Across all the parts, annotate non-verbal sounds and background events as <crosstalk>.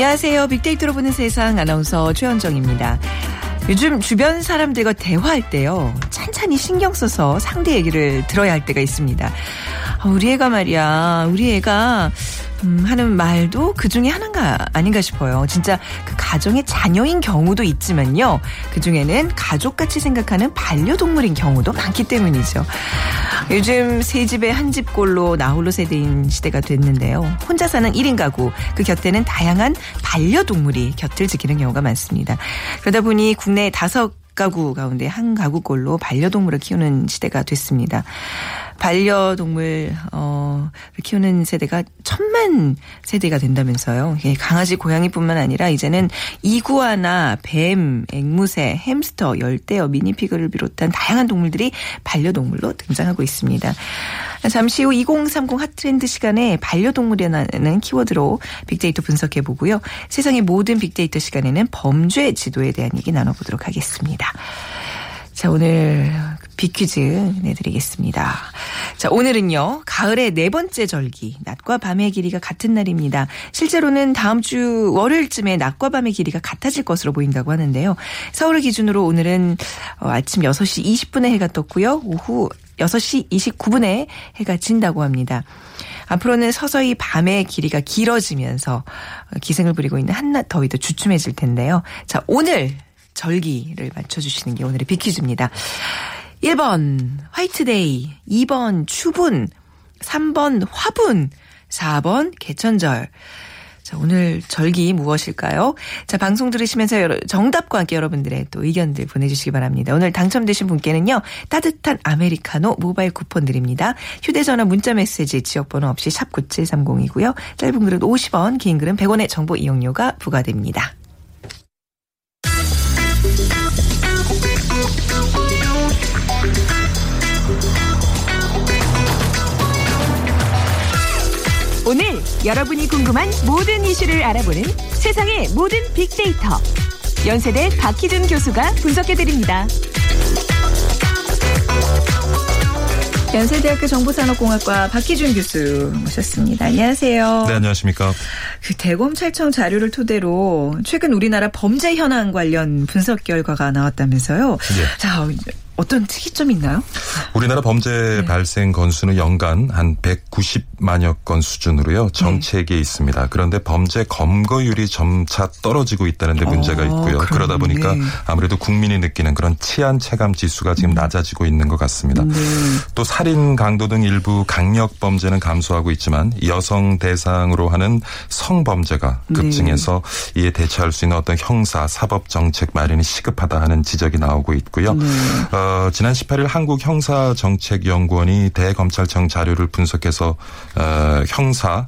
안녕하세요. 빅데이터로 보는 세상 아나운서 최현정입니다. 요즘 주변 사람들과 대화할 때요. 찬찬히 신경 써서 상대 얘기를 들어야 할 때가 있습니다. 아, 우리 애가 말이야. 우리 애가 음, 하는 말도 그 중에 하나가 아닌가 싶어요. 진짜 그 가정의 자녀인 경우도 있지만요. 그 중에는 가족같이 생각하는 반려동물인 경우도 많기 때문이죠. 요즘 세 집에 한 집꼴로 나홀로 세대인 시대가 됐는데요. 혼자 사는 1인 가구, 그 곁에는 다양한 반려동물이 곁을 지키는 경우가 많습니다. 그러다 보니 국내 다섯 가구 가운데 한 가구꼴로 반려동물을 키우는 시대가 됐습니다. 반려동물 어 키우는 세대가 천만 세대가 된다면서요. 예, 강아지, 고양이뿐만 아니라 이제는 이구아나, 뱀, 앵무새, 햄스터, 열대어, 미니피그를 비롯한 다양한 동물들이 반려동물로 등장하고 있습니다. 잠시 후 2030 핫트렌드 시간에 반려동물이라는 키워드로 빅데이터 분석해 보고요. 세상의 모든 빅데이터 시간에는 범죄 지도에 대한 얘기 나눠보도록 하겠습니다. 자, 오늘 비퀴즈 내드리겠습니다. 자, 오늘은요, 가을의 네 번째 절기, 낮과 밤의 길이가 같은 날입니다. 실제로는 다음 주 월요일쯤에 낮과 밤의 길이가 같아질 것으로 보인다고 하는데요. 서울을 기준으로 오늘은 어, 아침 6시 20분에 해가 떴고요. 오후 6시 29분에 해가 진다고 합니다. 앞으로는 서서히 밤의 길이가 길어지면서 기생을 부리고 있는 한낮 더위도 주춤해질 텐데요. 자, 오늘 절기를 맞춰주시는 게 오늘의 비퀴즈입니다. 1번 화이트데이, 2번 추분, 3번 화분, 4번 개천절. 자, 오늘 절기 무엇일까요? 자, 방송 들으시면서 여러, 정답과 함께 여러분들의 또 의견들 보내주시기 바랍니다. 오늘 당첨되신 분께는요, 따뜻한 아메리카노 모바일 쿠폰 드립니다. 휴대전화 문자 메시지 지역번호 없이 샵9730이고요. 짧은 글은 50원, 긴 글은 100원의 정보 이용료가 부과됩니다. 오늘 여러분이 궁금한 모든 이슈를 알아보는 세상의 모든 빅데이터. 연세대 박희준 교수가 분석해드립니다. 연세대학교 정보산업공학과 박희준 교수 모셨습니다. 안녕하세요. 네, 안녕하십니까. 그 대검찰청 자료를 토대로 최근 우리나라 범죄 현황 관련 분석 결과가 나왔다면서요. 예. 자, 어떤 특이점이 있나요? 우리나라 범죄 발생 건수는 연간 한 190만여 건 수준으로요. 정체기에 있습니다. 그런데 범죄 검거율이 점차 떨어지고 있다는 데 문제가 있고요. 그러네. 그러다 보니까 아무래도 국민이 느끼는 그런 치안 체감 지수가 지금 낮아지고 있는 것 같습니다. 또 살인, 강도 등 일부 강력 범죄는 감소하고 있지만 여성 대상으로 하는 성범죄가 급증해서 이에 대처할 수 있는 어떤 형사, 사법 정책 마련이 시급하다 하는 지적이 나오고 있고요. 어, 지난 18일 한국 형사정책연구원이 대검찰청 자료를 분석해서 어, 형사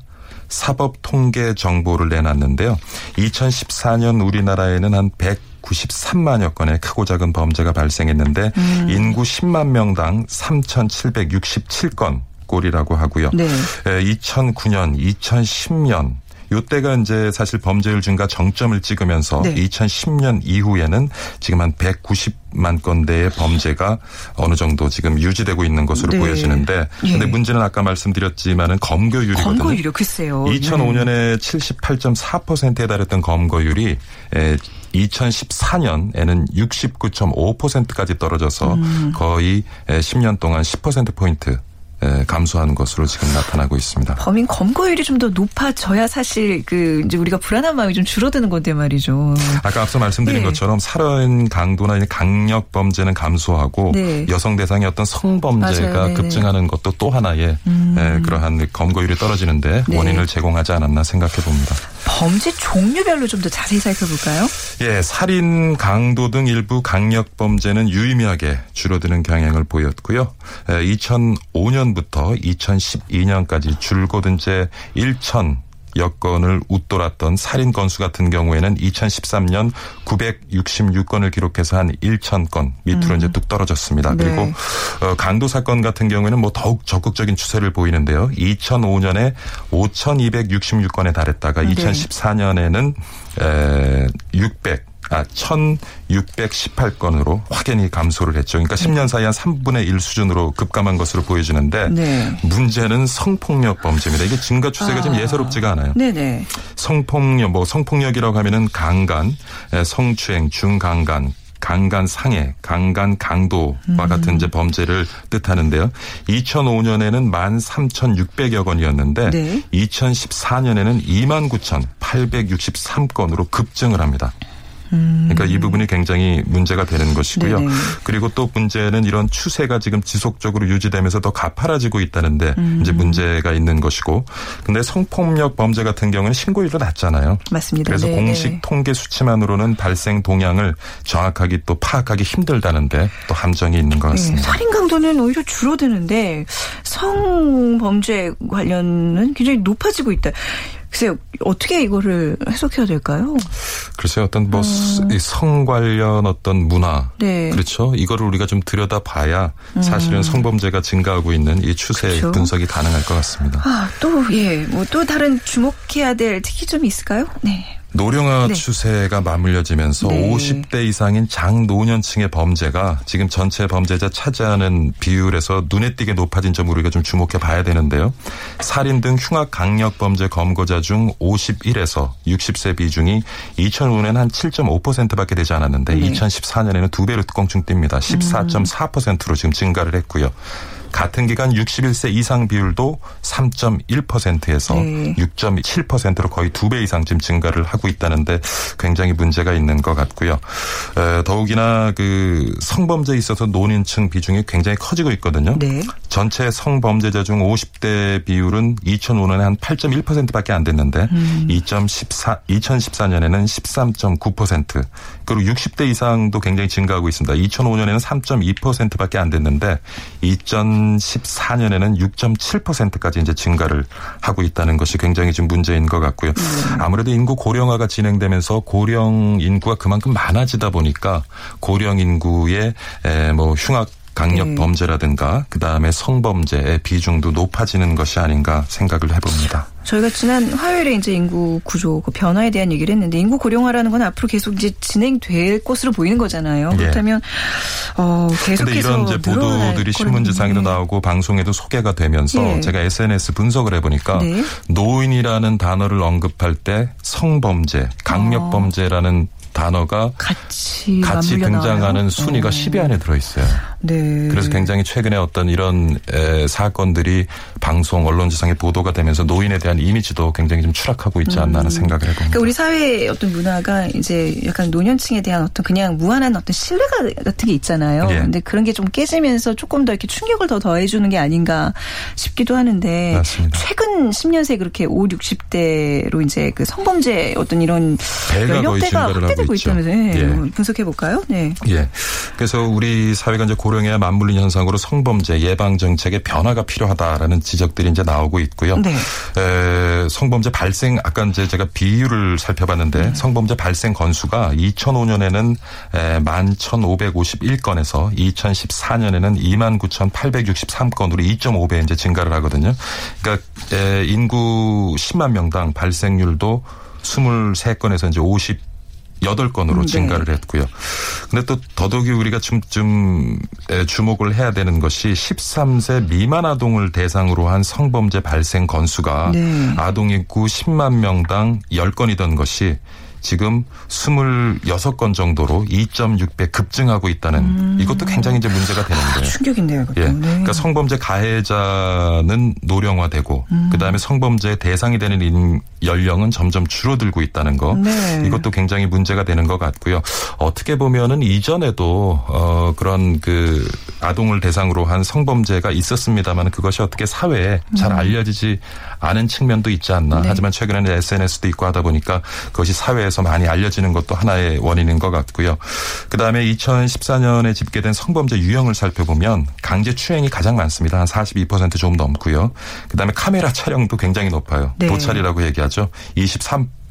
사법 통계 정보를 내놨는데요. 2014년 우리나라에는 한 193만여 건의 크고 작은 범죄가 발생했는데 인구 10만 명당 3,767건 꼴이라고 하고요. 네. 에, 2009년, 2010년 요때가 이제 사실 범죄율 증가 정점을 찍으면서 네. 2010년 이후에는 지금 한 190만 건대의 범죄가 어느 정도 지금 유지되고 있는 것으로 네. 보여지는데 예. 근데 문제는 아까 말씀드렸지만은 검거율이거든요. 검거율이요, 글쎄요. 네. 2005년에 78.4%에 달했던 검거율이 에, 2014년에는 69.5%까지 떨어져서 음. 거의 에, 10년 동안 10%포인트 에, 감소하는 것으로 지금 나타나고 있습니다. 범인 검거율이 좀 더 높아져야 사실 그 이제 우리가 불안한 마음이 좀 줄어드는 건데 말이죠. 아까 앞서 말씀드린 네. 것처럼 살인 강도나 강력 범죄는 감소하고 네. 여성 대상의 어떤 성범죄가. 네네. 음. 급증하는 것도 또 하나의 에, 그러한 검거율이 떨어지는데 네. 원인을 제공하지 않았나 생각해 봅니다. 범죄 종류별로 좀 더 자세히 살펴볼까요? 예, 살인, 강도 등 일부 강력 범죄는 유의미하게 줄어드는 경향을 보였고요. 2005년 부터 2012년까지 줄곧 이제 1천 여건을 웃돌았던 살인 건수 같은 경우에는 2013년 966건을 기록해서 한 1,000건 밑으로 음. 이제 뚝 떨어졌습니다. 네. 그리고 어, 강도 사건 같은 경우에는 뭐 더욱 적극적인 추세를 보이는데요. 2005년에 5,266건에 달했다가 네. 2014년에는 에, 600 아, 1618건으로 확연히 감소를 했죠. 그러니까 10년 사이 한 3분의 1 수준으로 급감한 것으로 보여지는데 네. 문제는 성폭력 범죄입니다. 이게 증가 추세가 아. 좀 예사롭지가 않아요. 네네. 성폭력 뭐 성폭력이라고 하면은 강간, 성추행, 중강간, 강간 상해, 강간 강도와 음. 같은 이제 범죄를 뜻하는데요. 2005년에는 13,600여 건이었는데 네. 2014년에는 29,863건으로 급증을 합니다. 그러니까 이 부분이 굉장히 문제가 되는 것이고요. 네네. 그리고 또 문제는 이런 추세가 지금 지속적으로 유지되면서 더 가파라지고 있다는데 음. 이제 문제가 있는 것이고. 근데 성폭력 범죄 같은 경우는 신고율도 낮잖아요. 맞습니다. 그래서 네 공식 통계 수치만으로는 발생 동향을 정확하게 또 파악하기 힘들다는데 또 함정이 있는 것 같습니다. 네, 살인 강도는 오히려 줄어드는데 성범죄 관련은 굉장히 높아지고 있다. 글쎄요, 어떻게 이거를 해석해야 될까요? 글쎄요, 어떤 뭐성 음. 관련 어떤 문화. 네. 그렇죠. 이거를 우리가 좀 들여다 봐야 사실은 음. 성범죄가 증가하고 있는 이 추세 그렇죠. 분석이 가능할 것 같습니다. 아, 또, 예, 뭐 또 다른 주목해야 될 특이점이 있을까요? 네. 노령화 네. 추세가 맞물려지면서 네. 50대 이상인 장노년층의 범죄가 지금 전체 범죄자 차지하는 비율에서 눈에 띄게 높아진 점을 우리가 좀 주목해 봐야 되는데요. 살인 등 흉악 강력 범죄 검거자 중 51에서 60세 비중이 2005년엔 한 7.5%밖에 되지 않았는데 네. 2014년에는 두 배로 껑충 뜁니다. 14.4%로 지금 증가를 했고요. 같은 기간 61세 이상 비율도 3.1%에서 네. 6.7%로 거의 두 배 이상 지금 증가를 하고 있다는데 굉장히 문제가 있는 것 같고요. 에, 더욱이나 그 성범죄에 있어서 노인층 비중이 굉장히 커지고 있거든요. 네. 전체 성범죄자 중 50대 비율은 2005년에 한 8.1%밖에 안 됐는데 음. 2.14 2014년에는 13.9% 그리고 60대 이상도 굉장히 증가하고 있습니다. 2005년에는 3.2%밖에 안 됐는데 2014년에는 6.7%까지 이제 증가를 하고 있다는 것이 굉장히 좀 문제인 것 같고요. 음. 아무래도 인구 고령화가 진행되면서 고령 인구가 그만큼 많아지다 보니까 고령 인구의 뭐 흉악 강력 네. 범죄라든가 그다음에 성범죄의 비중도 높아지는 것이 아닌가 생각을 해봅니다. 저희가 지난 화요일에 이제 인구 구조 그 변화에 대한 얘기를 했는데 인구 고령화라는 건 앞으로 계속 이제 진행될 것으로 보이는 거잖아요. 예. 그렇다면 어 계속해서 이런 이제 보도들이 신문지상에도 네. 나오고 방송에도 소개가 되면서 예. 제가 SNS 분석을 해보니까 네. 노인이라는 단어를 언급할 때 성범죄, 강력범죄라는 어. 단어가 같이, 같이 등장하는 순위가 어. 10위 안에 들어 있어요. 네. 그래서 굉장히 최근에 어떤 이런 에, 사건들이 방송 언론지상에 보도가 되면서 노인에 대한 이미지도 굉장히 좀 추락하고 있지 않나 하는 음. 생각을 해봅니다. 그러니까 우리 사회의 어떤 문화가 이제 약간 노년층에 대한 어떤 그냥 무한한 어떤 신뢰가 같은 게 있잖아요. 예. 근데 그런 게 좀 깨지면서 조금 더 이렇게 충격을 더 더해주는 게 아닌가 싶기도 하는데 맞습니다. 최근 10년 새 그렇게 5, 60대로 이제 그 성범죄 어떤 이런 연령대가 확대 되고 있다면서요. 네. 예. 분석해 볼까요? 네. 예. 그래서 우리 사회가 이제 고령에 맞물린 현상으로 성범죄 예방 정책의 변화가 필요하다라는 지적들이 이제 나오고 있고요. 네. 에, 성범죄 발생 아까 이제 제가 비율을 살펴봤는데 네. 성범죄 발생 건수가 2005년에는 11,551건에서 2014년에는 29,863건으로 2.5배 이제 증가를 하거든요. 그러니까 에, 인구 10만 명당 발생률도 23건에서 이제 50 여덟 건으로 음, 네. 증가를 했고요. 근데 또 더더욱이 우리가 좀, 좀 주목을 해야 되는 것이 13세 미만 아동을 대상으로 한 성범죄 발생 건수가 네. 아동 인구 10만 명당 10건이던 것이 지금 26건 정도로 2.6배 급증하고 있다는 음. 이것도 굉장히 이제 문제가 되는 거예요. 아, 충격인데요. 예. 네. 그러니까 성범죄 가해자는 노령화되고 음. 그다음에 성범죄 대상이 되는 연령은 점점 줄어들고 있다는 거. 네. 이것도 굉장히 문제가 되는 것 같고요. 어떻게 보면은 이전에도 어 그런 그 아동을 대상으로 한 성범죄가 있었습니다만 그것이 어떻게 사회에 잘 알려지지 않은 측면도 있지 않나. 네. 하지만 최근에는 SNS도 있고 하다 보니까 그것이 사회에서 많이 알려지는 것도 하나의 원인인 것 같고요. 그다음에 2014년에 집계된 성범죄 유형을 살펴보면 강제 추행이 가장 많습니다. 한 42% 조금 넘고요. 그다음에 카메라 촬영도 굉장히 높아요. 네. 도찰이라고 얘기하죠. 23%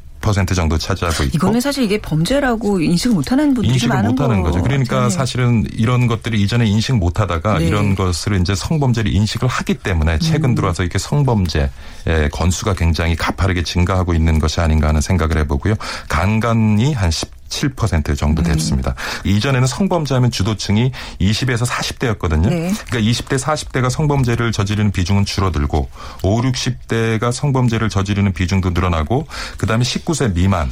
정도 차지하고 있고. 이거는 사실 이게 범죄라고 인식을 못하는 분들이 인식을 많은 못하는 거 거죠. 그러니까 같아요. 사실은 이런 것들이 이전에 인식 못하다가 네. 이런 것을 이제 성범죄를 인식을 하기 때문에 최근 음. 들어와서 이렇게 성범죄의 건수가 굉장히 가파르게 증가하고 있는 것이 아닌가 하는 생각을 해보고요. 간간이 한 17% 정도 네. 됐습니다. 이전에는 성범죄하면 주도층이 20에서 40대였거든요. 네. 그러니까 20대, 40대가 성범죄를 저지르는 비중은 줄어들고 5, 60대가 성범죄를 저지르는 비중도 늘어나고 그다음에 19세 미만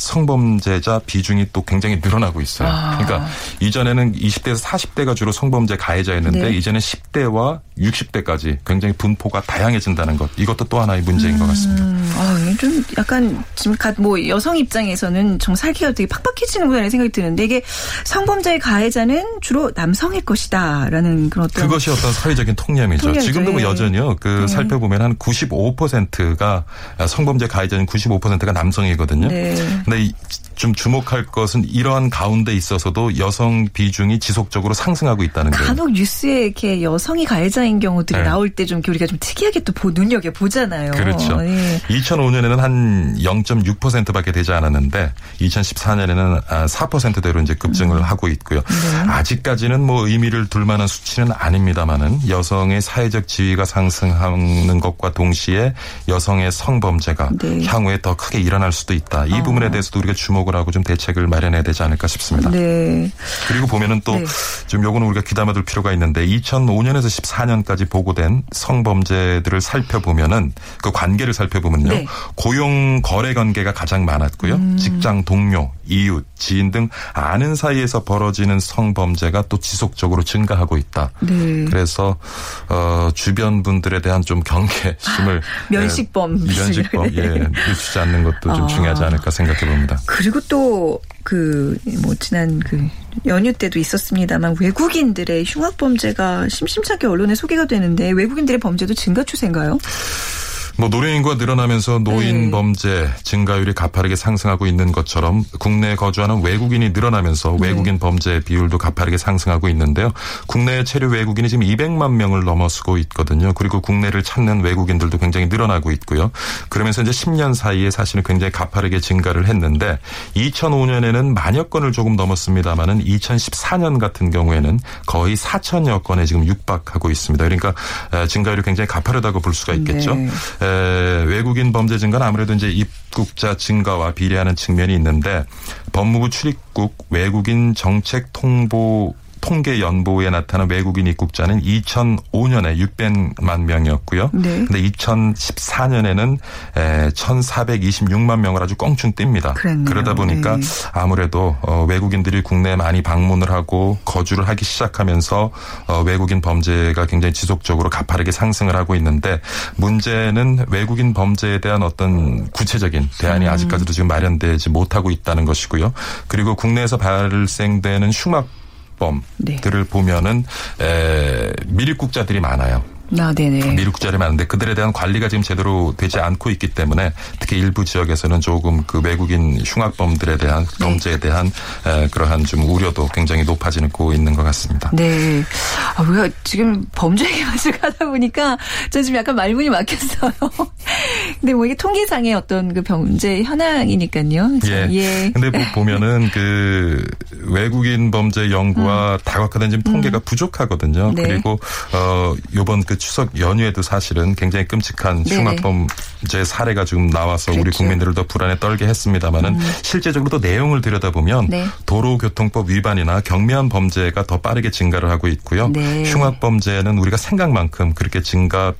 성범죄자 비중이 또 굉장히 늘어나고 있어요. 아. 그러니까 이전에는 20대에서 40대가 주로 성범죄 가해자였는데 네. 이제는 10대와 60대까지 굉장히 분포가 다양해진다는 것. 이것도 또 하나의 문제인 것 같습니다. 음, 아, 좀 약간 지금 갓뭐 여성 입장에서는 정 살기가 되게 팍팍해지는구나라는 생각이 드는데 이게 성범죄의 가해자는 주로 남성일 것이다라는 그런 어떤 그것이 어떤 사회적인 통념이죠. 통념이죠. 지금도 뭐 예. 여전히요. 그 네. 살펴보면 한 95%가 성범죄 가해자는 95%가 남성이거든요. 네. 근데 이- 좀 주목할 것은 이러한 가운데 있어서도 여성 비중이 지속적으로 상승하고 있다는 거예요. 간혹 뉴스에 이렇게 여성이 가해자인 경우들이 네. 나올 때 좀 우리가 좀 특이하게 또 보, 눈여겨 보잖아요. 그렇죠. 예. 2005년에는 한 0.6%밖에 되지 않았는데 2014년에는 4%대로 이제 급증을 음. 하고 있고요. 네. 아직까지는 뭐 의미를 둘 만한 수치는 아닙니다만은 여성의 사회적 지위가 상승하는 것과 동시에 여성의 성범죄가 네. 향후에 더 크게 일어날 수도 있다. 이 어. 부분에 대해 서도 우리가 주목을 하고 좀 대책을 마련해야 되지 않을까 싶습니다. 네. 그리고 보면은 또 네. 좀 요거는 우리가 귀담아둘 필요가 있는데 2005년에서 14년까지 보고된 성범죄들을 살펴보면은 그 관계를 살펴보면요. 네. 고용 거래 관계가 가장 많았고요. 음. 직장 동료, 이웃, 지인 등 아는 사이에서 벌어지는 성범죄가 또 지속적으로 증가하고 있다. 네. 그래서 어 주변 분들에 대한 좀 경계심을 면식범. 예, 면식범 예, 늦추지 않는 것도 좀 아. 중요하지 않을까 생각해 봅니다. 그리고 또 그 뭐 지난 그 연휴 때도 있었습니다만 외국인들의 흉악 범죄가 심심찮게 언론에 소개가 되는데 외국인들의 범죄도 증가 추세인가요? 뭐 노령인구가 늘어나면서 노인 네. 범죄 증가율이 가파르게 상승하고 있는 것처럼 국내에 거주하는 외국인이 늘어나면서 네. 외국인 범죄 비율도 가파르게 상승하고 있는데요. 국내에 체류 외국인이 지금 200만 명을 넘어서고 있거든요. 그리고 국내를 찾는 외국인들도 굉장히 늘어나고 있고요. 그러면서 이제 10년 사이에 사실은 굉장히 가파르게 증가를 했는데 2005년에는 만여 건을 조금 넘었습니다만은 2014년 같은 경우에는 거의 4천여 건에 지금 육박하고 있습니다. 그러니까 에, 증가율이 굉장히 가파르다고 볼 수가 있겠죠. 네. 에, 외국인 범죄 증가는 아무래도 이제 입국자 증가와 비례하는 측면이 있는데 법무부 출입국 외국인 정책 통보 통계 연보에 나타난 외국인 입국자는 2005년에 600만 명이었고요. 네. 근데 2014년에는 1,426만 명을 아주 껑충 띱니다. 그랬네요. 그러다 보니까 네. 아무래도 어, 외국인들이 국내에 많이 방문을 하고 거주를 하기 시작하면서 어, 외국인 범죄가 굉장히 지속적으로 가파르게 상승을 하고 있는데 문제는 외국인 범죄에 대한 어떤 구체적인 대안이 음. 아직까지도 지금 마련되지 못하고 있다는 것이고요. 그리고 국내에서 발생되는 흉악 네. 범들을 보면은 에, 미립국자들이 많아요. 아, 네네. 미륵자리 많은데 그들에 대한 관리가 지금 제대로 되지 않고 있기 때문에 특히 일부 지역에서는 조금 그 외국인 흉악범들에 대한 네. 범죄에 대한 에, 그러한 좀 우려도 굉장히 높아지고 있는 것 같습니다. 네. 아, 우리가 지금 범죄 얘기를 하다 보니까 저 지금 약간 말문이 막혔어요. <laughs> 근데 뭐 이게 통계상의 어떤 그 범죄 현황이니까요. 예. 예. 근데 뭐 <laughs> 보면은 그 외국인 범죄 연구와 다각화된 지금 통계가 부족하거든요. 음. 네. 그리고 어 요번 그 추석 연휴에도 사실은 굉장히 끔찍한 네네. 흉악범죄 사례가 지금 나와서 우리 그렇죠. 국민들을 더 불안에 떨게 했습니다만은 실제적으로 또 내용을 들여다보면 네. 도로교통법 위반이나 경미한 범죄가 더 빠르게 증가를 하고 있고요. 네. 흉악범죄는 우리가 생각만큼 그렇게 증가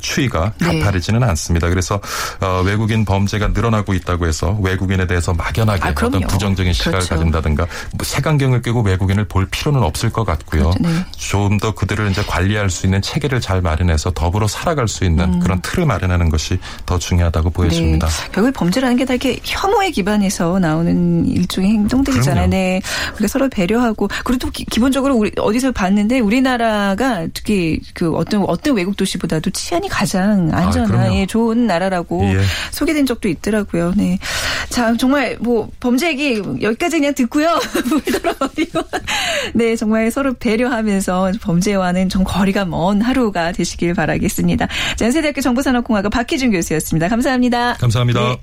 추이가 네. 가파르지는 않습니다. 그래서 어, 외국인 범죄가 늘어나고 있다고 해서 외국인에 대해서 막연하게 아. 어떤 부정적인 시각을 그렇죠. 가진다든가 뭐 색안경을 끼고 외국인을 볼 필요는 없을 것 같고요. 그렇죠. 네. 좀더 그들을 이제 관리할 수 있는 체계를 잘 마련해서 더불어 살아갈 수 있는 그런 틀을 마련하는 것이 더 중요하다고 보여집니다. 음. 네. 결국 범죄라는 게 다 이렇게 혐오에 기반해서 나오는 일종의 행동들이잖아요. 네. 우리가 서로 배려하고 그리고 또 기, 기본적으로 우리 어디서 봤는데 우리나라가 특히 그 어떤 어떤 외국 도시보다도 치안이 가장 안전한 그럼요. 예, 좋은 나라라고 예. 소개된 적도 있더라고요. 네. 자, 정말 뭐 범죄 얘기 여기까지 그냥 듣고요. <laughs> 물들어버리고 네, 정말 서로 배려하면서 범죄와는 좀 거리가 먼 하루가 되시길 바라겠습니다. 자, 연세대학교 정보산업공학과 박희준 교수였습니다. 감사합니다. 감사합니다. 네.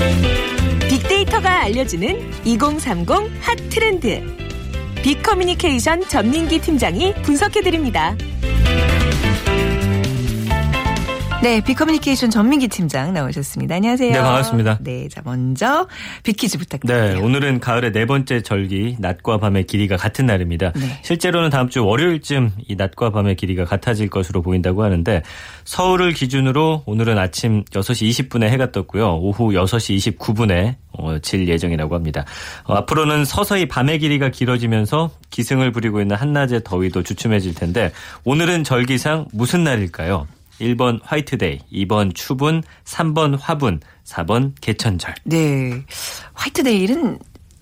빅데이터가 알려주는 2030 핫 트렌드. 빅커뮤니케이션 전민기 팀장이 분석해드립니다. 네, 빅커뮤니케이션 전민기 팀장 나오셨습니다. 안녕하세요. 네, 반갑습니다. 네, 자, 먼저 빅퀴즈 네, 부탁드릴게요. 오늘은 가을의 네 번째 절기, 낮과 밤의 길이가 같은 날입니다. 네. 실제로는 다음 주 월요일쯤 이 낮과 밤의 길이가 같아질 것으로 보인다고 하는데 서울을 기준으로 오늘은 아침 6시 20분에 해가 떴고요. 오후 6시 29분에 어, 질 예정이라고 합니다. 어, 앞으로는 서서히 밤의 길이가 길어지면서 기승을 부리고 있는 한낮의 더위도 주춤해질 텐데 오늘은 절기상 무슨 날일까요? 1번 화이트데이, 2번 추분, 3번 화분, 4번 개천절. 네. 화이트데이는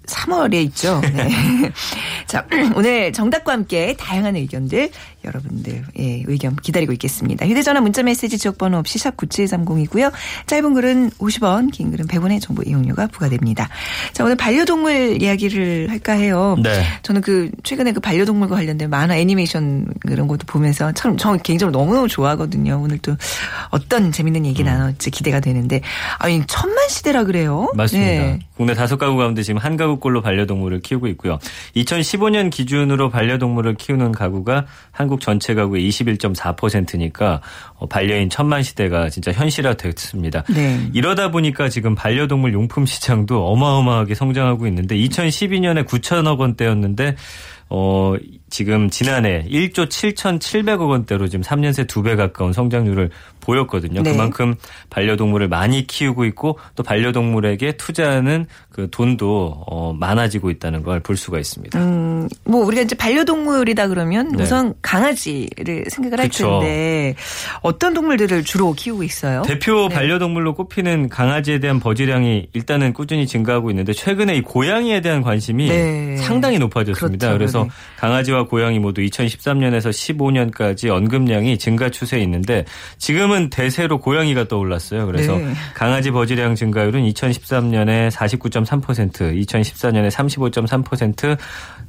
3월에 있죠. 네. <laughs> 자, <clears throat> 오늘 정답과 함께 다양한 의견들 여러분들 의 의견 기다리고 있겠습니다. 휴대전화 문자메시지 지역번호 없이 샵 9730이고요. 짧은 글은 50원, 긴 글은 100원의 정보 이용료가 부과됩니다. 자, 오늘 반려동물 이야기를 할까 해요. 네. 저는 그 최근에 그 반려동물과 관련된 만화 애니메이션 그런 것도 보면서 참저 개인적으로 너무너무 좋아하거든요. 오늘 또 어떤 재밌는 얘기 나눌지 기대가 되는데 아니 천만 시대라 그래요. 맞습니다. 네. 국내 다섯 가구 가운데 지금 한 가구 꼴로 반려동물을 키우고 있고요. 2015년 기준으로 반려동물을 키우는 가구가 한국 전체 가구의 21.4%니까 어, 반려인 천만 시대가 진짜 현실화 됐습니다. 네. 이러다 보니까 지금 반려동물 용품 시장도 어마어마하게 성장하고 있는데 2012년에 9천억 원대였는데 어, 지금 지난해 1조 7,700억 원대로 지금 3년 새 두 배 가까운 성장률을 보였거든요. 네. 그만큼 반려동물을 많이 키우고 있고 또 반려동물에게 투자하는 그 돈도 어, 많아지고 있다는 걸 볼 수가 있습니다. 음, 뭐 우리가 이제 반려동물이다 그러면 네. 우선 강아지를 생각을 할 그쵸. 텐데 어떤 동물들을 주로 키우고 있어요? 대표 네. 반려동물로 꼽히는 강아지에 대한 버즈량이 일단은 꾸준히 증가하고 있는데 최근에 이 고양이에 대한 관심이 네. 상당히 높아졌습니다. 그렇죠. 그래서 네. 강아지와 고양이 모두 2013년에서 15년까지 언급량이 증가 추세에 있는데 지금은 대세로 고양이가 떠올랐어요. 그래서 네. 강아지 버즈량 증가율은 2013년에 49.3%, 2014년에 35.3%,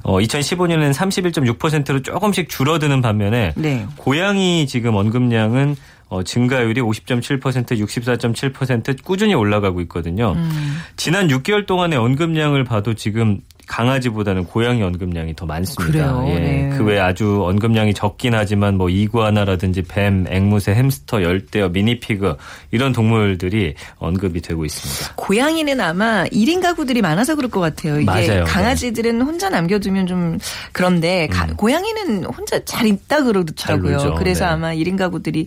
어, 2015년에는 31.6%로 조금씩 줄어드는 반면에 네. 고양이 지금 언급량은 어, 증가율이 50.7%, 64.7% 꾸준히 올라가고 있거든요. 음. 지난 6개월 동안의 언급량을 봐도 지금 강아지보다는 고양이 언급량이 더 많습니다. 그래요? 예. 네. 그 외에 아주 언급량이 적긴 하지만 뭐 이구아나라든지 뱀, 앵무새, 햄스터, 열대어, 미니피그 이런 동물들이 언급이 되고 있습니다. 고양이는 아마 1인 가구들이 많아서 그럴 것 같아요. 이게 맞아요. 네. 강아지들은 혼자 남겨두면 좀 그런데 가- 고양이는 혼자 잘 있다 잘 그러더라고요. 그래서 네. 아마 1인 가구들이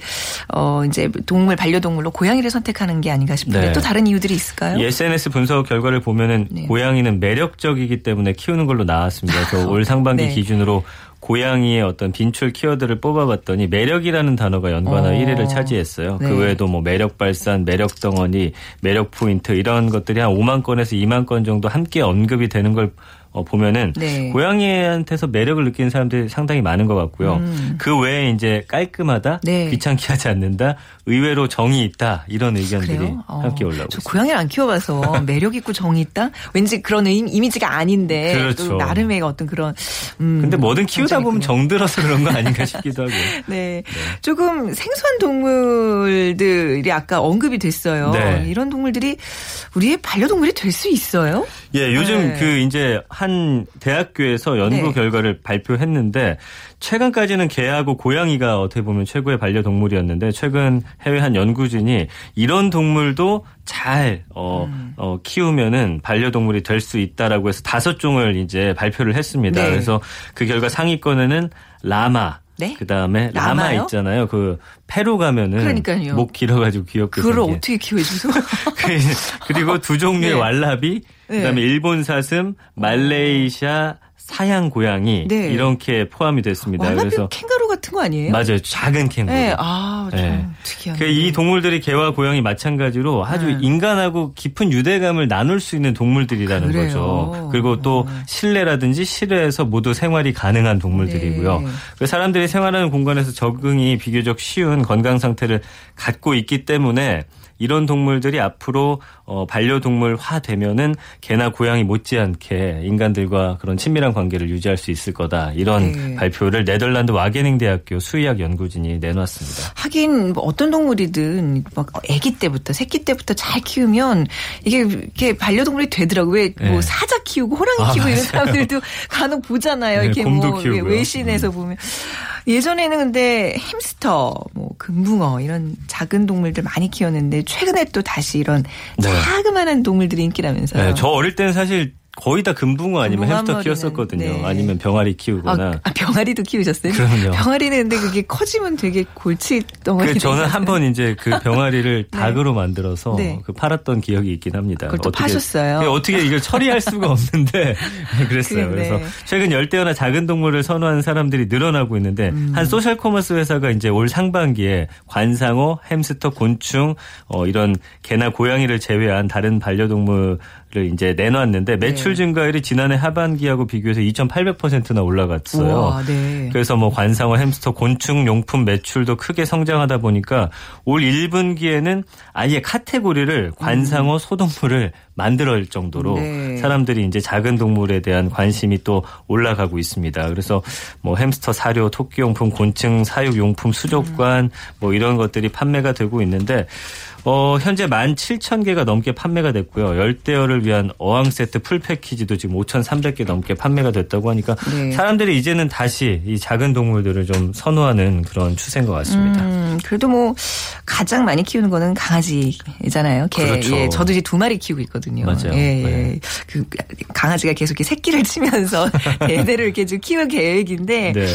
어 이제 동물 반려동물로 고양이를 선택하는 게 아닌가 싶은데 네. 또 다른 이유들이 있을까요? 이 SNS 분석 결과를 보면은 네. 고양이는 매력적이기 때문에 키우는 걸로 나왔습니다. 그래서 <laughs> 올 상반기 네. 기준으로 고양이의 어떤 빈출 키워드를 뽑아봤더니 매력이라는 단어가 연관어 어. 1위를 차지했어요. 네. 그 외에도 뭐 매력 발산, 매력 덩어리, 매력 포인트 이런 것들이 한 5만 건에서 2만 건 정도 함께 언급이 되는 걸 어, 보면은 네. 고양이한테서 매력을 느끼는 사람들이 상당히 많은 것 같고요. 음. 그 외에 이제 깔끔하다, 네. 귀찮게 하지 않는다, 의외로 정이 있다 이런 의견들이? 어, 함께 올라오고 저 있습니다. 고양이를 안 키워봐서 <laughs> 매력 있고 정이 있다? 왠지 그런 이- 이미지가 아닌데 그렇죠. 또 나름의 어떤 그런 음, 근데 뭐든 키우다 보면 장점이 정들어서 그런 거 아닌가 <laughs> 싶기도 하고요. 네. 조금 생소한 동물들이 아까 언급이 됐어요. 네. 이런 동물들이 우리의 반려동물이 될 수 있어요? 예, 요즘 네. 그 이제 한 대학교에서 연구 네. 결과를 발표했는데 최근까지는 개하고 고양이가 어떻게 보면 최고의 반려동물이었는데 최근 해외 한 연구진이 이런 동물도 잘 어, 음. 어, 키우면은 반려동물이 될 수 있다라고 해서 다섯 종을 이제 발표를 했습니다. 네. 그래서 그 결과 상위권에는 라마 네? 그 다음에 라마 라마요? 있잖아요. 그 페루 가면은 그러니까요. 목 길어가지고 귀엽게 그걸 생긴. 어떻게 키워줘서? <laughs> 그리고 두 종류의 네. 왈라비, 그다음에 네. 일본 사슴, 말레이시아 사양 고양이 네. 이렇게 포함이 됐습니다. 왈라비 그래서 캥거루 같은 거 아니에요? 맞아요, 작은 캥거루. 네, 아, 참 네. 특이한. 그이 동물들이 개와 고양이 마찬가지로 아주 네. 인간하고 깊은 유대감을 나눌 수 있는 동물들이라는 그래요. 거죠. 그리고 또 네. 실내라든지 실외에서 모두 생활이 가능한 동물들이고요. 네. 그 사람들이 생활하는 공간에서 적응이 비교적 쉬운 건강 상태를 갖고 있기 때문에 이런 동물들이 앞으로 어, 반려동물화 되면은 개나 고양이 못지않게 인간들과 그런 친밀한 관계를 유지할 수 있을 거다 이런 네. 발표를 네덜란드 와게닝 대학교 수의학 연구진이 내놨습니다. 하긴 뭐 어떤 동물이든 막 아기 때부터 새끼 때부터 잘 키우면 이게 이렇게 반려동물이 되더라고 왜뭐 네. 사자 키우고 호랑이 아, 키우고 이런 맞아요. 사람들도 <laughs> 간혹 보잖아요. 네, 이렇게 뭐 키우고요. 음. 외신에서 보면 예전에는 근데 햄스터, 뭐 금붕어 이런 작은 동물들 많이 키웠는데 최근에 또 다시 이런 네. 자그마한 동물들이 인기라면서요. 네, 저 어릴 때는 사실 거의 다 금붕어 아니면 금붕어 햄스터 키웠었거든요. 네. 아니면 병아리 아, 키우거나. 아, 병아리도 키우셨어요? 그럼요. 병아리는 근데 그게 커지면 되게 골치 덩어리. 그 저는 한 번 이제 그 <laughs> 병아리를 닭으로 만들어서 네. 그 팔았던 기억이 있긴 합니다. 그걸 또 파셨어요? 네, 어떻게 이걸 처리할 수가 없는데 <laughs> 그랬어요. 그, 네. 그래서 최근 열대어나 작은 동물을 선호하는 사람들이 늘어나고 있는데 음. 한 소셜 커머스 회사가 이제 올 상반기에 관상어, 햄스터, 곤충 어 이런 개나 고양이를 제외한 다른 반려동물 을 이제 내놨는데 매출 네. 증가율이 지난해 하반기하고 비교해서 2.800%나 올라갔어요. 우와, 네. 그래서 뭐 관상어, 햄스터, 곤충 용품 매출도 크게 성장하다 보니까 올 1분기에는 아예 카테고리를 관상어, 소동물을 만들어질 정도로 음. 네. 사람들이 이제 작은 동물에 대한 관심이 또 올라가고 있습니다. 그래서 뭐 햄스터 사료, 토끼 용품, 곤충 사육 용품, 수족관 뭐 이런 것들이 판매가 되고 있는데 어, 현재 17,000개가 넘게 판매가 됐고요. 열대어를 위한 어항 세트 풀 패키지도 지금 5,300개 넘게 판매가 됐다고 하니까 네. 사람들이 이제는 다시 이 작은 동물들을 좀 선호하는 그런 추세인 것 같습니다. 음, 그래도 뭐 가장 많이 키우는 거는 강아지잖아요. 개. 그렇죠. 예, 저도 이제 두 마리 키우고 있거든요. 맞아요. 예, 예. 네. 그 강아지가 계속 이렇게 새끼를 치면서 <laughs> 대대를 이렇게 좀 키울 계획인데 네.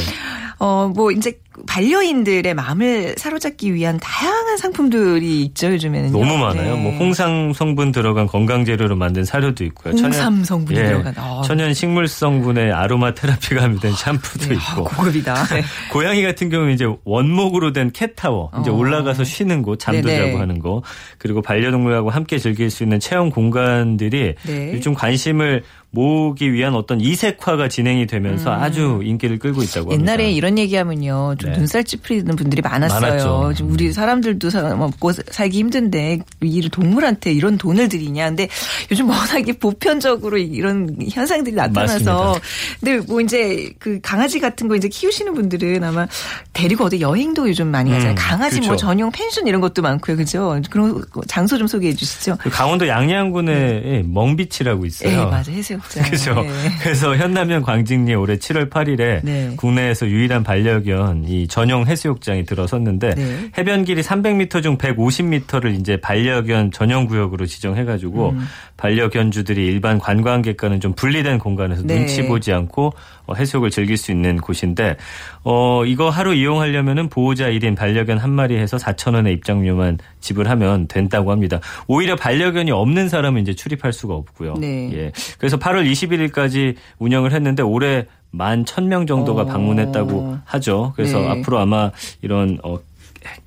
어, 뭐 이제 반려인들의 마음을 사로잡기 위한 다양한 상품들이 있죠, 요즘에는. 너무 많아요. 뭐 홍상 성분 들어간 건강 재료로 만든 사료도 있고요. 홍삼 성분이 예, 들어간, 아. 천연 식물 성분의 아로마 테라피가 함유된 샴푸도 아, 있고. 고급이다. 네. <laughs> 고양이 같은 경우는 이제 원목으로 된 캣타워, 이제 어. 올라가서 쉬는 곳, 잠도 네네. 자고 하는 거, 그리고 반려동물하고 함께 즐길 수 있는 체험 공간들이 네. 요즘 관심을 모으기 위한 어떤 이색화가 진행이 되면서 아주 인기를 끌고 있다고 합니다. 음. 옛날에 이런 얘기하면요, 좀 네. 눈살 찌푸리는 분들이 많았어요. 지금 우리 사람들도 사- 먹고 살기 힘든데 이 동물한테 이런 돈을 들이냐. 근데 요즘 워낙에 보편적으로 이런 현상들이 나타나서. 맞습니다. 근데 뭐 이제 그 강아지 같은 거 이제 키우시는 분들은 아마 데리고 어디 여행도 요즘 많이 가잖아요. 음, 강아지 뭐 그렇죠. 전용 펜션 이런 것도 많고요, 그죠? 그런 장소 좀 소개해 주시죠. 그 강원도 양양군에 멍비치라고 있어요. 네, 맞아 해수욕 장. 그죠. 네. 그래서 현남면 광진리에 올해 7월 8일에 네. 국내에서 유일한 반려견 이 전용 해수욕장이 들어섰는데 네. 해변 길이 300m 중 150m를 이제 반려견 전용 구역으로 지정해가지고 음. 반려견주들이 일반 관광객과는 좀 분리된 공간에서 네. 눈치 보지 않고 어, 해수욕을 즐길 수 있는 곳인데 어 이거 하루 이용하려면은 보호자 1인 반려견 한 마리 해서 4천 원의 입장료만 지불하면 된다고 합니다. 오히려 반려견이 없는 사람은 이제 출입할 수가 없고요. 네. 예. 그래서 8월 21일까지 운영을 했는데 올해 만 1000명 정도가 어. 방문했다고 하죠. 그래서 네. 앞으로 아마 이런 어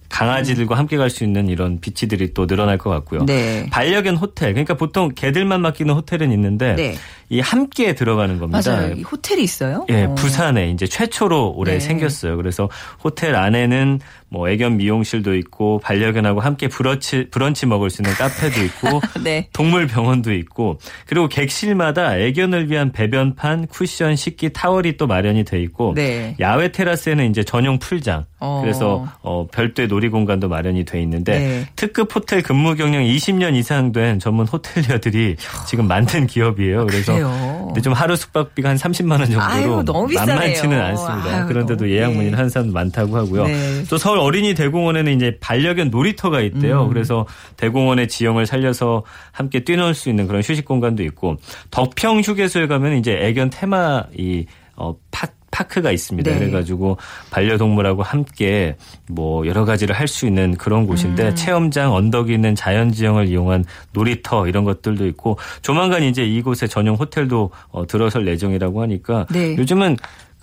강아지들과 함께 갈 수 있는 이런 비치들이 또 늘어날 것 같고요. 네. 반려견 호텔. 그러니까 보통 개들만 맡기는 호텔은 있는데 네. 이 함께 들어가는 겁니다. 맞아요. 이 호텔이 있어요? 예, 어. 부산에 이제 최초로 올해 네. 생겼어요. 그래서 호텔 안에는 뭐 애견 미용실도 있고 반려견하고 함께 브런치 브런치 먹을 수 있는 카페도 있고 <laughs> 네. 동물 병원도 있고 그리고 객실마다 애견을 위한 배변판, 쿠션, 식기, 타월이 또 마련이 돼 있고 네. 야외 테라스에는 이제 전용 풀장 어. 그래서 어, 별도의 놀이 공간도 마련이 돼 있는데 네. 특급 호텔 근무 경력 20년 이상 된 전문 호텔리어들이 지금 만든 기업이에요. 그래서 그래요. 근데 좀 하루 숙박비가 한 30만 원 정도로 아유. 만만치는 않습니다. 아유, 그런데도 예약 네. 문의를 하는 사람도 많다고 하고요. 네. 또 서울 어린이 대공원에는 이제 반려견 놀이터가 있대요. 음. 그래서 대공원의 지형을 살려서 함께 뛰놀 수 있는 그런 휴식 공간도 있고 덕평 휴게소에 가면 이제 애견 테마 이 어, 파, 파크가 있습니다. 네. 그래가지고 반려동물하고 함께 뭐 여러 가지를 할 수 있는 그런 곳인데 음. 체험장 언덕이 있는 자연지형을 이용한 놀이터 이런 것들도 있고 조만간 이제 이곳에 전용 호텔도 어, 들어설 예정이라고 하니까 네. 요즘은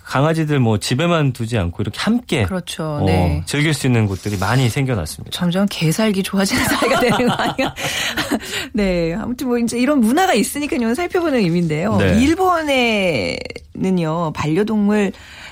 강아지들 뭐 집에만 두지 않고 이렇게 함께 그렇죠. 어, 네. 즐길 수 있는 곳들이 많이 생겨났습니다. 점점 개 살기 좋아지는 <laughs> 사회가 되는 거 아니야? <laughs> 네. 아무튼 뭐 이제 이런 문화가 있으니까요. 살펴보는 의미인데요. 네. 일본에는요, 반려동물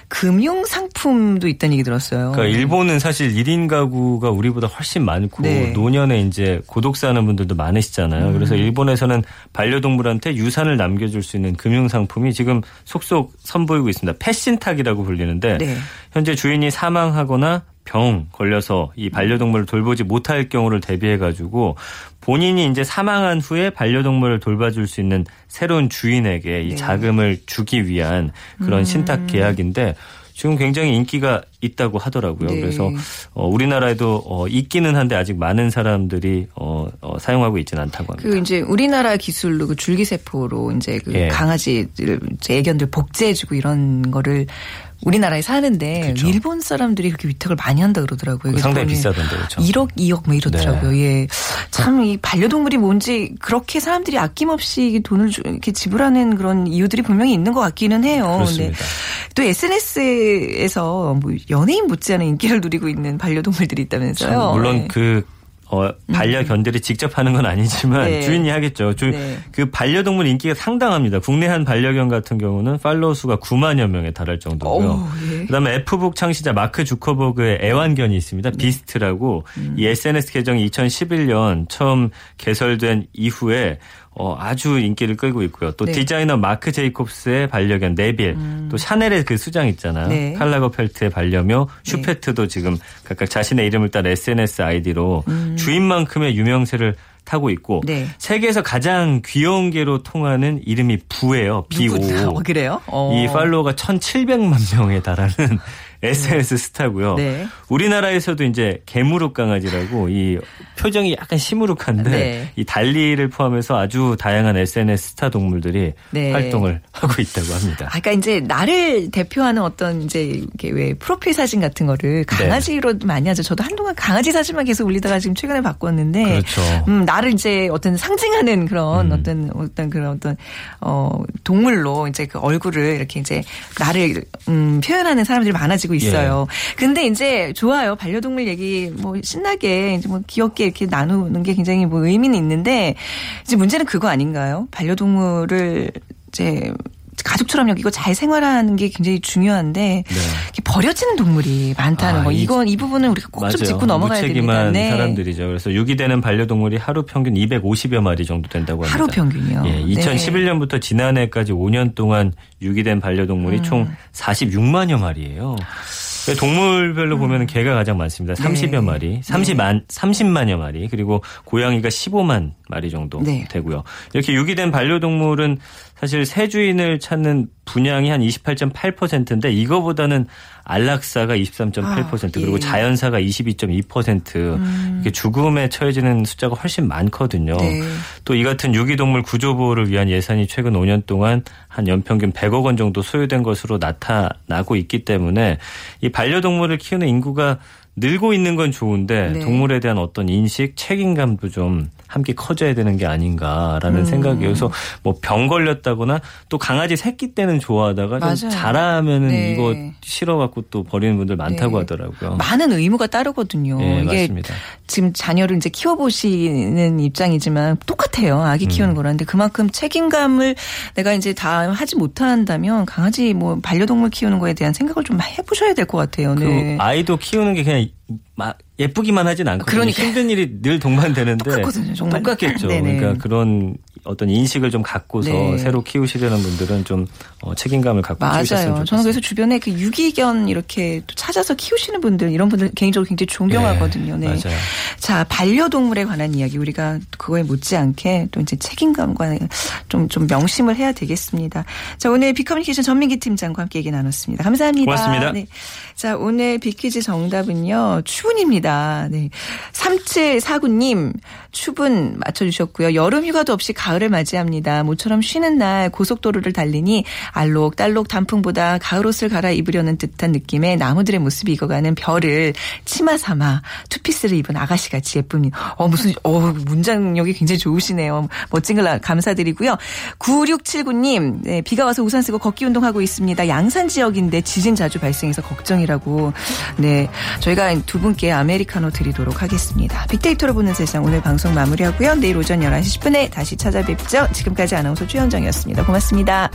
금융 상품도 있다는 얘기 들었어요. 그러니까 일본은 사실 1인 가구가 우리보다 훨씬 많고 네. 노년에 이제 고독 사는 분들도 많으시잖아요. 그래서 음. 일본에서는 반려동물한테 유산을 남겨줄 수 있는 금융 상품이 지금 속속 선보이고 있습니다. 패신탁이라고 불리는데 네. 현재 주인이 사망하거나 병 걸려서 이 반려동물을 돌보지 못할 경우를 대비해 가지고 본인이 이제 사망한 후에 반려동물을 돌봐줄 수 있는 새로운 주인에게 이 네. 자금을 주기 위한 그런 음. 신탁 계약인데 지금 굉장히 인기가 있다고 하더라고요. 네. 그래서 어, 우리나라에도 어, 있기는 한데 아직 많은 사람들이 어, 어, 사용하고 있지는 않다고 합니다. 그 이제 우리나라 기술로 그 줄기세포로 이제 그 예. 강아지들 애견들 복제해주고 이런 거를 우리나라에서 하는데 그쵸. 일본 사람들이 그렇게 위탁을 많이 한다 그러더라고요. 상당히 비싸던데 그렇죠. 1억, 2억 뭐 이렇더라고요. 네. 예. 참 이 반려동물이 뭔지 그렇게 사람들이 아낌없이 돈을 주- 이렇게 지불하는 그런 이유들이 분명히 있는 것 같기는 해요. 그렇습니다. 또 SNS에서 뭐 연예인 못지않은 인기를 누리고 있는 반려동물들이 있다면서요. 참 물론 네. 그 어, 반려견들이 직접 하는 건 아니지만 네. 주인이 하겠죠. 주, 네. 그 반려동물 인기가 상당합니다. 국내 한 반려견 같은 경우는 팔로워 수가 9만여 명에 달할 정도고요. 예. 그다음에 F북 창시자 마크 주커버그의 애완견이 있습니다. 네. 비스트라고 음. 이 SNS 계정이 2011년 처음 개설된 이후에 어, 아주 인기를 끌고 있고요. 또 네. 디자이너 마크 제이콥스의 반려견 네빌, 또 샤넬의 그 수장 있잖아요. 음. 네. 칼 라거펠트의 반려묘 슈페트도 지금 각각 자신의 이름을 따라 SNS 아이디로 주인만큼의 유명세를 타고 있고 음. 네. 세계에서 가장 귀여운 개로 통하는 이름이 부예요. 비오. 어, 그래요? 어. 이 팔로워가 1,700만 명에 달하는 SNS 스타고요. 네. 우리나라에서도 이제 개무룩 강아지라고 이 표정이 약간 시무룩한데 네. 이 달리를 포함해서 아주 다양한 SNS 스타 동물들이 네. 활동을 하고 있다고 합니다. 아까 이제 나를 대표하는 어떤 이제 왜 프로필 사진 같은 거를 강아지로 많이 하죠. 저도 한동안 강아지 사진만 계속 올리다가 지금 최근에 바꿨는데, 그렇죠. 음, 나를 이제 어떤 상징하는 그런 음. 어떤 어떤 그런 어떤 어 동물로 이제 그 얼굴을 이렇게 이제 나를 음 표현하는 사람들이 많아지고 있어요. 예. 근데 이제 좋아요. 반려동물 얘기 뭐 신나게 이제 뭐 귀엽게 이렇게 나누는 게 굉장히 뭐 의미는 있는데 이제 문제는 그거 아닌가요? 반려동물을 이제 가족처럼 여기고 잘 생활하는 게 굉장히 중요한데 이렇게 버려지는 동물이 많다는 네. 아, 거. 이- 이건 이 부분은 우리가 꼭 좀. 짚고 넘어가야 됩니다. 네. 사람들이죠. 그래서 유기되는 반려동물이 하루 평균 250여 마리 정도 된다고 합니다. 하루 평균이요. 예, 네. 2011년부터 지난해까지 5년 동안 유기된 음. 반려동물이 총 46만여 마리예요. 동물별로 보면 개가 가장 많습니다. 30여 음. 네. 마리, 30만 30만여 마리, 그리고 고양이가 15만 마리 정도 네. 되고요. 이렇게 유기된 반려동물은 사실 새 주인을 찾는 분양이 한 28.8%인데 이거보다는 안락사가 23.8% 아, 그리고 예. 자연사가 22.2% 이렇게 죽음에 처해지는 숫자가 훨씬 많거든요. 네. 또이 같은 유기동물 구조 보호를 위한 예산이 최근 5년 동안 한 연평균 100억 원 정도 소요된 것으로 나타나고 있기 때문에 이 반려동물을 키우는 인구가 늘고 있는 건 좋은데 네. 동물에 대한 어떤 인식, 책임감도 좀 함께 커져야 되는 게 아닌가라는 음. 생각이에요. 그래서 뭐 병 걸렸다거나 또 강아지 새끼 때는 좋아하다가 좀 맞아요. 자라면은 네. 이거 싫어갖고 또 버리는 분들 많다고 네. 하더라고요. 많은 의무가 따르거든요. 네, 이게 맞습니다. 지금 자녀를 이제 키워보시는 입장이지만 똑같아요. 아기 음. 키우는 거라는데 그만큼 책임감을 내가 이제 다 하지 못한다면 강아지 뭐 반려동물 키우는 거에 대한 생각을 좀 해보셔야 될 것 같아요. 그 네. 아이도 키우는 게 그냥 막 예쁘기만 하진 않거든요. 그러니까. 힘든 일이 늘 동반되는데 똑같거든요, 정말. 똑같겠죠. 네네. 그러니까 그런 어떤 인식을 좀 갖고서 네. 새로 키우시려는 분들은 좀 어, 책임감을 갖고 키우셨으면 맞아요. 좋겠어요. 저는 그래서 주변에 그 유기견 이렇게 또 찾아서 키우시는 분들 이런 분들 개인적으로 굉장히 존경하거든요. 네. 맞아요. 자 반려동물에 관한 이야기 우리가 그거에 못지않게 또 이제 책임감과 좀 좀 명심을 해야 되겠습니다. 자 오늘 비커뮤니케이션 전민기 팀장과 함께 얘기 나눴습니다. 감사합니다. 고맙습니다. 네. 자 오늘 비퀴즈 정답은요 추분입니다. 네. 3749님 추분 맞춰주셨고요. 여름 휴가도 없이 가을을 맞이합니다. 모처럼 쉬는 날 고속도로를 달리니 알록달록 단풍보다 가을 옷을 갈아입으려는 듯한 느낌의 나무들의 모습이 익어가는 별을 치마 삼아 투피스를 입은 아가씨같이 예쁩니다. 어 무슨 어 문장력이 굉장히 좋으시네요. 멋진 걸 감사드리고요. 9679님 네, 비가 와서 우산 쓰고 걷기 운동하고 있습니다. 양산 지역인데 지진 자주 발생해서 걱정이라고 네 저희가 두 분께 아메리카노 드리도록 하겠습니다. 빅데이터로 보는 세상 오늘 방송 마무리하고요. 내일 오전 11시 10분에 다시 찾아뵙죠. 지금까지 아나운서 최현정이었습니다. 고맙습니다.